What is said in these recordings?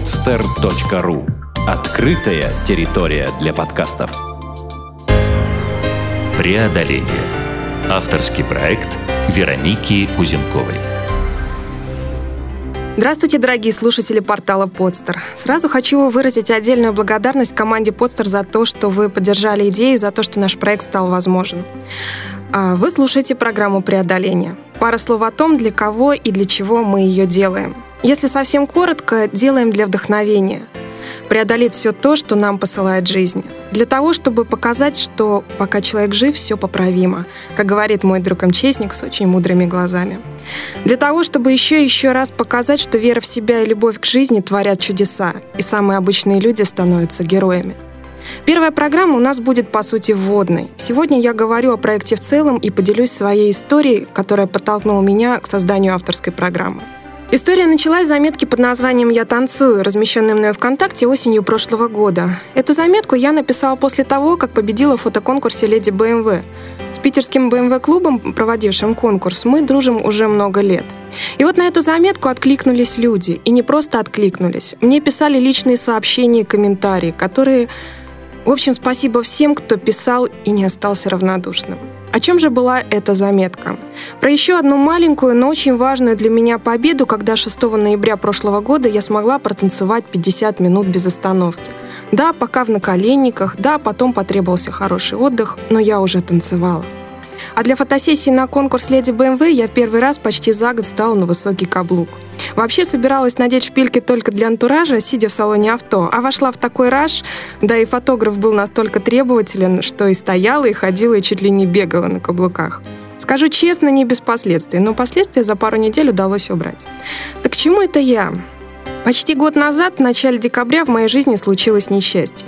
podster.ru Открытая территория для подкастов. Преодоление. Авторский проект Вероники Кузенковой. Здравствуйте, дорогие слушатели портала Подстер. Сразу хочу выразить отдельную благодарность команде Подстер за то, что вы поддержали идею, за то, что наш проект стал возможен. А вы слушаете программу «Преодоление». Пара слов о том, для кого и для чего мы ее делаем. Если совсем коротко, делаем для вдохновения. Преодолеть все то, что нам посылает жизнь. Для того, чтобы показать, что пока человек жив, все поправимо, как говорит мой друг МЧСник с очень мудрыми глазами. Для того, чтобы еще и еще раз показать, что вера в себя и любовь к жизни творят чудеса, и самые обычные люди становятся героями. Первая программа у нас будет, по сути, вводной. Сегодня я говорю о проекте в целом и поделюсь своей историей, которая подтолкнула меня к созданию авторской программы. История началась с заметки под названием «Я танцую», размещенной мной ВКонтакте осенью прошлого года. Эту заметку я написала после того, как победила в фотоконкурсе «Леди БМВ». С питерским БМВ-клубом, проводившим конкурс, мы дружим уже много лет. И вот на эту заметку откликнулись люди. И не просто откликнулись. Мне писали личные сообщения и комментарии, которые в общем, спасибо всем, кто писал и не остался равнодушным. О чем же была эта заметка? Про еще одну маленькую, но очень важную для меня победу, когда 6 ноября прошлого года я смогла протанцевать 50 минут без остановки. Да, пока в наколенниках, да, потом потребовался хороший отдых, но я уже танцевала. А для фотосессии на конкурс «Леди БМВ» я первый раз почти за год стала на высокий каблук. Вообще собиралась надеть шпильки только для антуража, сидя в салоне авто, а вошла в такой раж, да и фотограф был настолько требователен, что и стояла, и ходила, и чуть ли не бегала на каблуках. Скажу честно, не без последствий, но последствия за пару недель удалось убрать. Так к чему это я? Почти год назад, в начале декабря, в моей жизни случилось несчастье.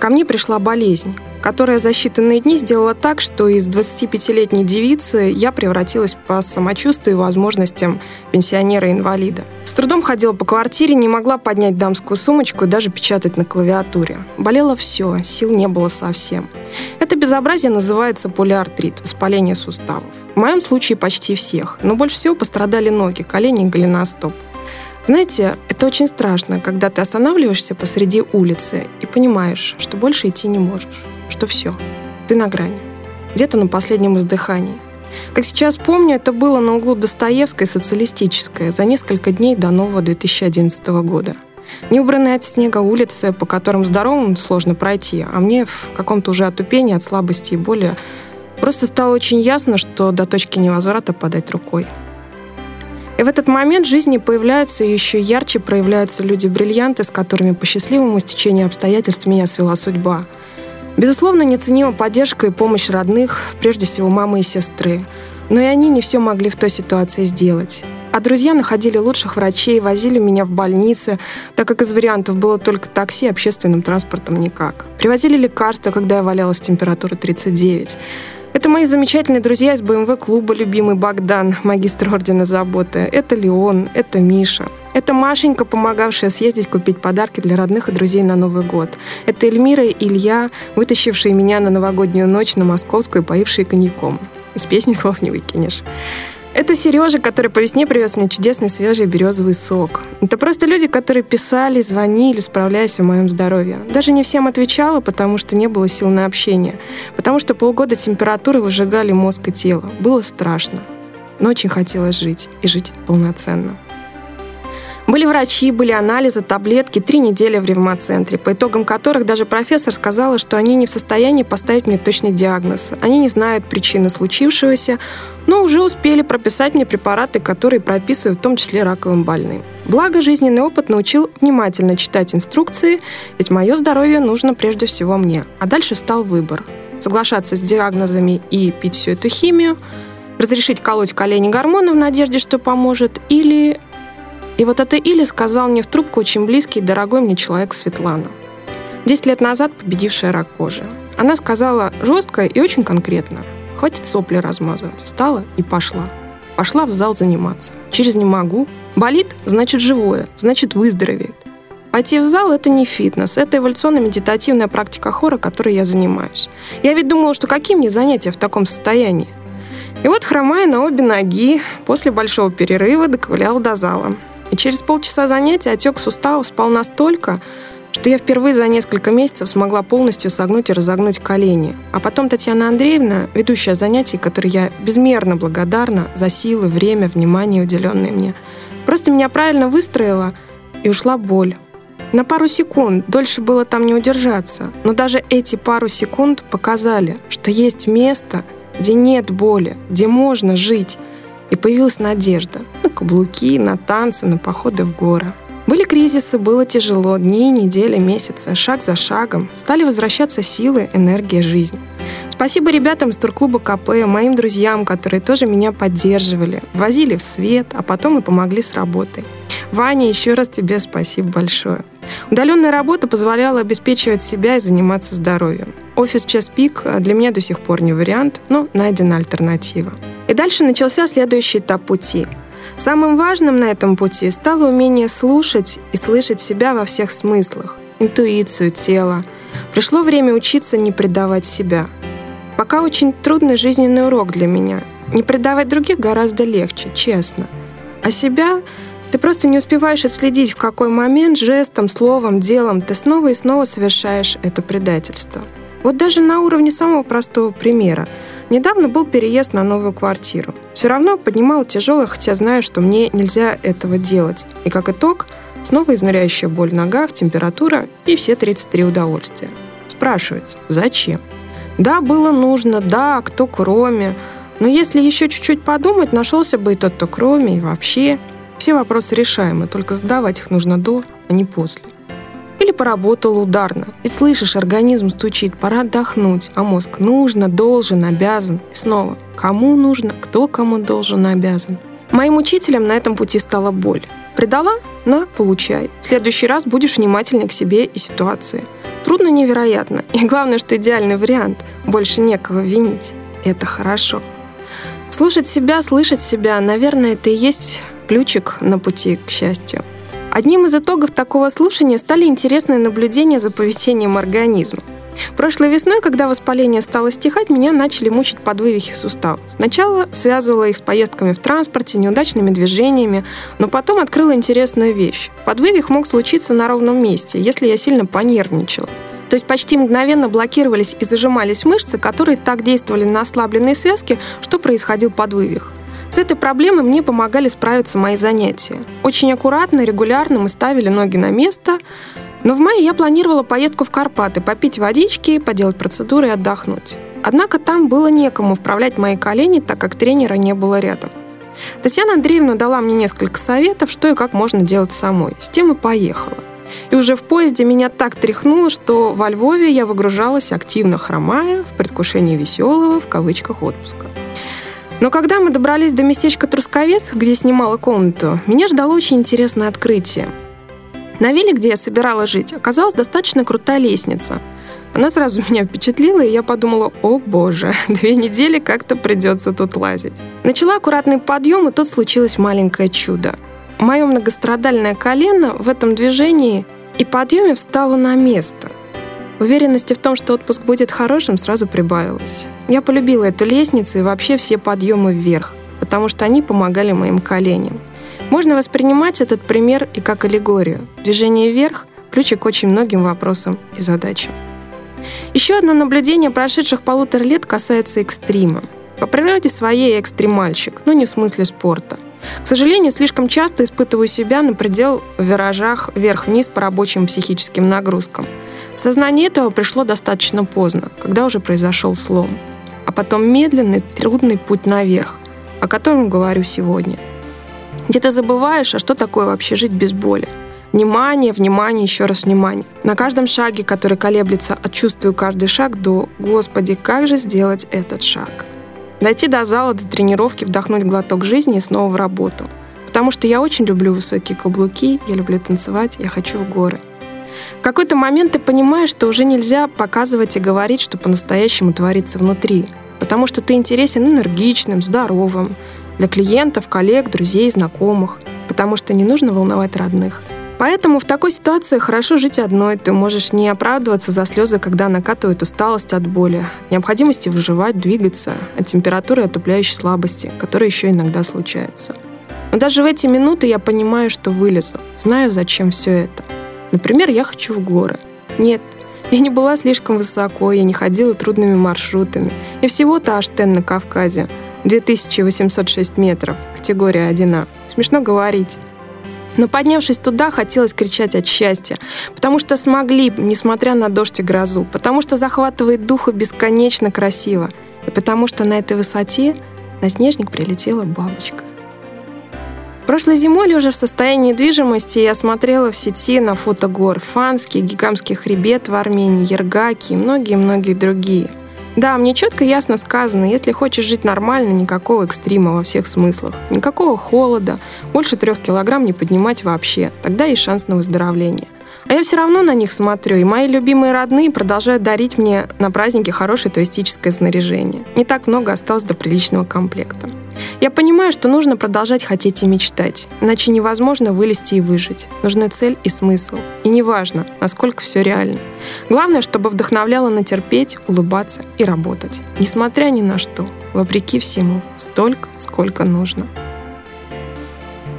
Ко мне пришла болезнь которая за считанные дни сделала так, что из 25-летней девицы я превратилась по самочувствию и возможностям пенсионера-инвалида. С трудом ходила по квартире, не могла поднять дамскую сумочку и даже печатать на клавиатуре. Болело все, сил не было совсем. Это безобразие называется полиартрит, воспаление суставов. В моем случае почти всех, но больше всего пострадали ноги, колени и голеностоп. Знаете, это очень страшно, когда ты останавливаешься посреди улицы и понимаешь, что больше идти не можешь что все, ты на грани, где-то на последнем издыхании. Как сейчас помню, это было на углу Достоевской и Социалистической за несколько дней до нового 2011 года. Неубранные от снега улицы, по которым здоровым сложно пройти, а мне в каком-то уже отупении от слабости и боли просто стало очень ясно, что до точки невозврата подать рукой. И в этот момент в жизни появляются еще ярче проявляются люди-бриллианты, с которыми по счастливому стечению обстоятельств меня свела судьба – Безусловно, неоценима поддержка и помощь родных, прежде всего мамы и сестры. Но и они не все могли в той ситуации сделать. А друзья находили лучших врачей, возили меня в больницы, так как из вариантов было только такси, общественным транспортом никак. Привозили лекарства, когда я валялась температура 39. Это мои замечательные друзья из БМВ-клуба «Любимый Богдан», магистр ордена заботы. Это Леон, это Миша. Это Машенька, помогавшая съездить купить подарки для родных и друзей на Новый год. Это Эльмира и Илья, вытащившие меня на новогоднюю ночь на Московскую, поившие коньяком. Из песни слов не выкинешь. Это Сережа, который по весне привез мне чудесный свежий березовый сок. Это просто люди, которые писали, звонили, справляясь о моем здоровье. Даже не всем отвечала, потому что не было сил на общение. Потому что полгода температуры выжигали мозг и тело. Было страшно. Но очень хотелось жить и жить полноценно. Были врачи, были анализы, таблетки, три недели в ревмоцентре, по итогам которых даже профессор сказала, что они не в состоянии поставить мне точный диагноз. Они не знают причины случившегося, но уже успели прописать мне препараты, которые прописывают в том числе раковым больным. Благо, жизненный опыт научил внимательно читать инструкции, ведь мое здоровье нужно прежде всего мне. А дальше стал выбор. Соглашаться с диагнозами и пить всю эту химию, разрешить колоть колени гормоны в надежде, что поможет, или и вот это «или» сказал мне в трубку очень близкий и дорогой мне человек Светлана. Десять лет назад победившая рак кожи. Она сказала жестко и очень конкретно. Хватит сопли размазывать. Встала и пошла. Пошла в зал заниматься. Через «не могу». Болит – значит живое, значит выздоровеет. Пойти в зал – это не фитнес, это эволюционно-медитативная практика хора, которой я занимаюсь. Я ведь думала, что какие мне занятия в таком состоянии? И вот, хромая на обе ноги, после большого перерыва доковыляла до зала. И через полчаса занятия отек суставов спал настолько, что я впервые за несколько месяцев смогла полностью согнуть и разогнуть колени. А потом Татьяна Андреевна, ведущая занятий, которой я безмерно благодарна за силы, время, внимание, уделенное мне, просто меня правильно выстроила, и ушла боль. На пару секунд, дольше было там не удержаться, но даже эти пару секунд показали, что есть место, где нет боли, где можно жить. И появилась надежда на каблуки, на танцы, на походы в горы. Были кризисы, было тяжело, дни, недели, месяцы, шаг за шагом. Стали возвращаться силы, энергия, жизнь. Спасибо ребятам из турклуба КП, моим друзьям, которые тоже меня поддерживали, возили в свет, а потом и помогли с работой. Ваня, еще раз тебе спасибо большое. Удаленная работа позволяла обеспечивать себя и заниматься здоровьем. Офис час пик для меня до сих пор не вариант, но найдена альтернатива. И дальше начался следующий этап пути. Самым важным на этом пути стало умение слушать и слышать себя во всех смыслах, интуицию, тело. Пришло время учиться не предавать себя. Пока очень трудный жизненный урок для меня. Не предавать других гораздо легче, честно. А себя ты просто не успеваешь отследить, в какой момент жестом, словом, делом ты снова и снова совершаешь это предательство. Вот даже на уровне самого простого примера. Недавно был переезд на новую квартиру. Все равно поднимала тяжелое, хотя знаю, что мне нельзя этого делать. И как итог, снова изнуряющая боль в ногах, температура и все 33 удовольствия. Спрашивается, зачем? Да, было нужно, да, кто кроме. Но если еще чуть-чуть подумать, нашелся бы и тот, кто кроме, и вообще. Все вопросы решаемы, только задавать их нужно до, а не после. Или поработал ударно. И слышишь, организм стучит, пора отдохнуть. А мозг нужно, должен, обязан. И снова, кому нужно, кто кому должен, обязан. Моим учителем на этом пути стала боль. Предала? На, получай. В следующий раз будешь внимательнее к себе и ситуации. Трудно невероятно. И главное, что идеальный вариант. Больше некого винить. Это хорошо. Слушать себя, слышать себя, наверное, это и есть ключик на пути к счастью. Одним из итогов такого слушания стали интересные наблюдения за поведением организма. Прошлой весной, когда воспаление стало стихать, меня начали мучить подвывихи суставов. Сначала связывала их с поездками в транспорте, неудачными движениями, но потом открыла интересную вещь. Подвывих мог случиться на ровном месте, если я сильно понервничала. То есть почти мгновенно блокировались и зажимались мышцы, которые так действовали на ослабленные связки, что происходил подвывих. С этой проблемой мне помогали справиться мои занятия. Очень аккуратно, регулярно мы ставили ноги на место, но в мае я планировала поездку в Карпаты, попить водички, поделать процедуры и отдохнуть. Однако там было некому вправлять мои колени, так как тренера не было рядом. Татьяна Андреевна дала мне несколько советов, что и как можно делать самой. С тем и поехала. И уже в поезде меня так тряхнуло, что во Львове я выгружалась активно хромая в предвкушении веселого в кавычках отпуска. Но когда мы добрались до местечка Трусковец, где снимала комнату, меня ждало очень интересное открытие. На вилле, где я собиралась жить, оказалась достаточно крутая лестница. Она сразу меня впечатлила, и я подумала, о боже, две недели как-то придется тут лазить. Начала аккуратный подъем, и тут случилось маленькое чудо. Мое многострадальное колено в этом движении и подъеме встало на место – Уверенности в том, что отпуск будет хорошим, сразу прибавилось. Я полюбила эту лестницу и вообще все подъемы вверх, потому что они помогали моим коленям. Можно воспринимать этот пример и как аллегорию. Движение вверх – ключик к очень многим вопросам и задачам. Еще одно наблюдение прошедших полутора лет касается экстрима. По природе своей экстремальщик, но не в смысле спорта. К сожалению, слишком часто испытываю себя на предел в виражах вверх-вниз по рабочим психическим нагрузкам – Сознание этого пришло достаточно поздно, когда уже произошел слом. А потом медленный, трудный путь наверх, о котором говорю сегодня. Где ты забываешь, а что такое вообще жить без боли. Внимание, внимание, еще раз внимание. На каждом шаге, который колеблется от «чувствую каждый шаг» до «Господи, как же сделать этот шаг?» Дойти до зала, до тренировки, вдохнуть глоток жизни и снова в работу. Потому что я очень люблю высокие каблуки, я люблю танцевать, я хочу в горы. В какой-то момент ты понимаешь, что уже нельзя показывать и говорить, что по-настоящему творится внутри, потому что ты интересен энергичным, здоровым, для клиентов, коллег, друзей, знакомых, потому что не нужно волновать родных. Поэтому в такой ситуации хорошо жить одной. Ты можешь не оправдываться за слезы, когда накатывает усталость от боли, необходимости выживать, двигаться, от температуры отупляющей слабости, которая еще иногда случается. Но даже в эти минуты я понимаю, что вылезу. Знаю, зачем все это. Например, я хочу в горы. Нет, я не была слишком высоко, я не ходила трудными маршрутами. И всего-то Аштен на Кавказе. 2806 метров, категория 1А. Смешно говорить. Но поднявшись туда, хотелось кричать от счастья, потому что смогли, несмотря на дождь и грозу, потому что захватывает духа бесконечно красиво, и потому что на этой высоте на снежник прилетела бабочка. Прошлой зимой, лежа в состоянии движимости, я смотрела в сети на фото гор Фанский, Гигамский хребет в Армении, Ергаки и многие-многие другие – да, мне четко ясно сказано, если хочешь жить нормально, никакого экстрима во всех смыслах. Никакого холода, больше трех килограмм не поднимать вообще. Тогда есть шанс на выздоровление. А я все равно на них смотрю, и мои любимые родные продолжают дарить мне на праздники хорошее туристическое снаряжение. Не так много осталось до приличного комплекта. Я понимаю, что нужно продолжать хотеть и мечтать, иначе невозможно вылезти и выжить. Нужны цель и смысл. И неважно, насколько все реально. Главное, чтобы вдохновляло на терпеть, улыбаться и работать. Несмотря ни на что, вопреки всему, столько, сколько нужно.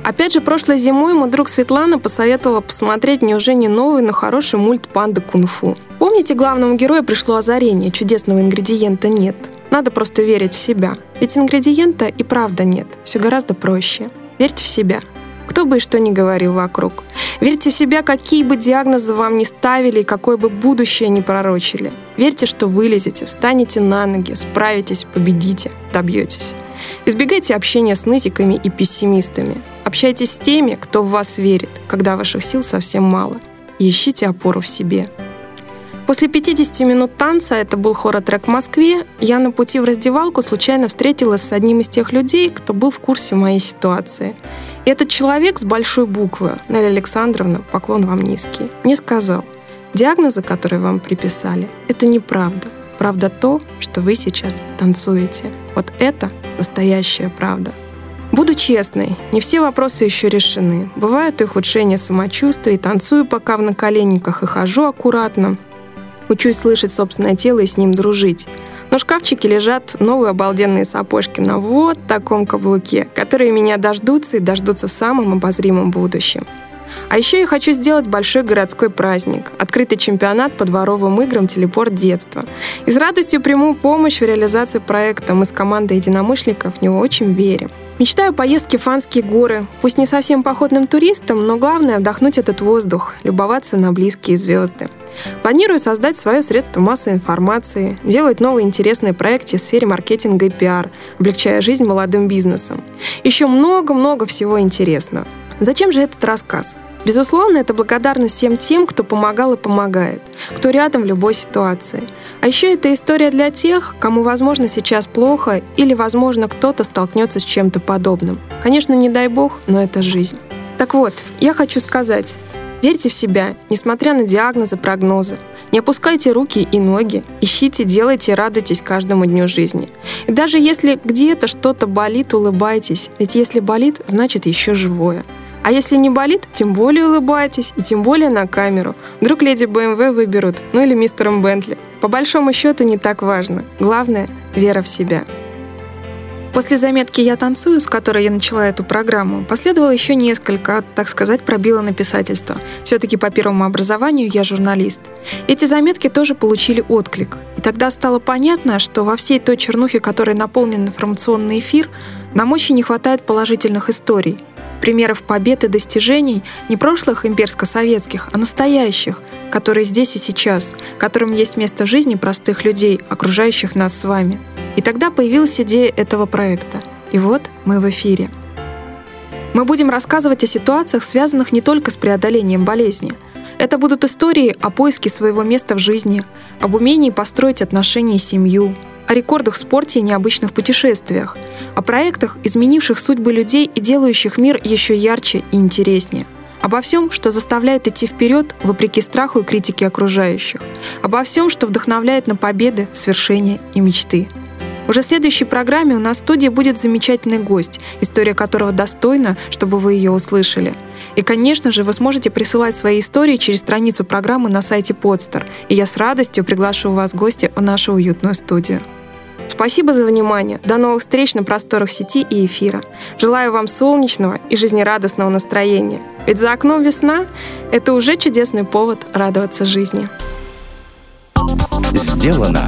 Опять же, прошлой зимой мой друг Светлана посоветовала посмотреть мне уже не новый, но хороший мульт «Панда кунг-фу». Помните, главному герою пришло озарение, чудесного ингредиента нет. Надо просто верить в себя. Ведь ингредиента и правда нет. Все гораздо проще. Верьте в себя. Кто бы и что ни говорил вокруг. Верьте в себя, какие бы диагнозы вам ни ставили и какое бы будущее ни пророчили. Верьте, что вылезете, встанете на ноги, справитесь, победите, добьетесь. Избегайте общения с нытиками и пессимистами. Общайтесь с теми, кто в вас верит, когда ваших сил совсем мало. Ищите опору в себе. После 50 минут танца, это был хоротрек в Москве, я на пути в раздевалку случайно встретилась с одним из тех людей, кто был в курсе моей ситуации. И этот человек с большой буквы, Нелли Александровна, поклон вам низкий, мне сказал, диагнозы, которые вам приписали, это неправда. Правда то, что вы сейчас танцуете. Вот это настоящая правда. Буду честной, не все вопросы еще решены. Бывают и ухудшения самочувствия, и танцую пока в наколенниках, и хожу аккуратно. Учусь слышать собственное тело и с ним дружить. Но в шкафчике лежат новые обалденные сапожки на вот таком каблуке, которые меня дождутся и дождутся в самом обозримом будущем. А еще я хочу сделать большой городской праздник, открытый чемпионат по дворовым играм «Телепорт детства». И с радостью приму помощь в реализации проекта. Мы с командой единомышленников в него очень верим. Мечтаю поездки в Фанские горы, пусть не совсем походным туристом, но главное вдохнуть этот воздух, любоваться на близкие звезды. Планирую создать свое средство массовой информации, делать новые интересные проекты в сфере маркетинга и пиар, облегчая жизнь молодым бизнесом. Еще много-много всего интересного. Зачем же этот рассказ? Безусловно, это благодарность всем тем, кто помогал и помогает, кто рядом в любой ситуации. А еще это история для тех, кому, возможно, сейчас плохо или, возможно, кто-то столкнется с чем-то подобным. Конечно, не дай бог, но это жизнь. Так вот, я хочу сказать, верьте в себя, несмотря на диагнозы, прогнозы. Не опускайте руки и ноги, ищите, делайте, радуйтесь каждому дню жизни. И даже если где-то что-то болит, улыбайтесь, ведь если болит, значит еще живое. А если не болит, тем более улыбайтесь, и тем более на камеру. Вдруг леди БМВ выберут, ну или мистером Бентли. По большому счету не так важно. Главное — вера в себя. После заметки «Я танцую», с которой я начала эту программу, последовало еще несколько, так сказать, пробила на писательство. Все-таки по первому образованию я журналист. Эти заметки тоже получили отклик. И тогда стало понятно, что во всей той чернухе, которой наполнен информационный эфир, нам очень не хватает положительных историй — примеров побед и достижений не прошлых имперско-советских, а настоящих, которые здесь и сейчас, которым есть место в жизни простых людей, окружающих нас с вами. И тогда появилась идея этого проекта. И вот мы в эфире. Мы будем рассказывать о ситуациях, связанных не только с преодолением болезни. Это будут истории о поиске своего места в жизни, об умении построить отношения и семью, о рекордах в спорте и необычных путешествиях, о проектах, изменивших судьбы людей и делающих мир еще ярче и интереснее. Обо всем, что заставляет идти вперед, вопреки страху и критике окружающих. Обо всем, что вдохновляет на победы, свершения и мечты. Уже в следующей программе у нас в студии будет замечательный гость, история которого достойна, чтобы вы ее услышали. И, конечно же, вы сможете присылать свои истории через страницу программы на сайте Подстер. И я с радостью приглашу вас в гости в нашу уютную студию. Спасибо за внимание. До новых встреч на просторах сети и эфира. Желаю вам солнечного и жизнерадостного настроения. Ведь за окном весна – это уже чудесный повод радоваться жизни. Сделано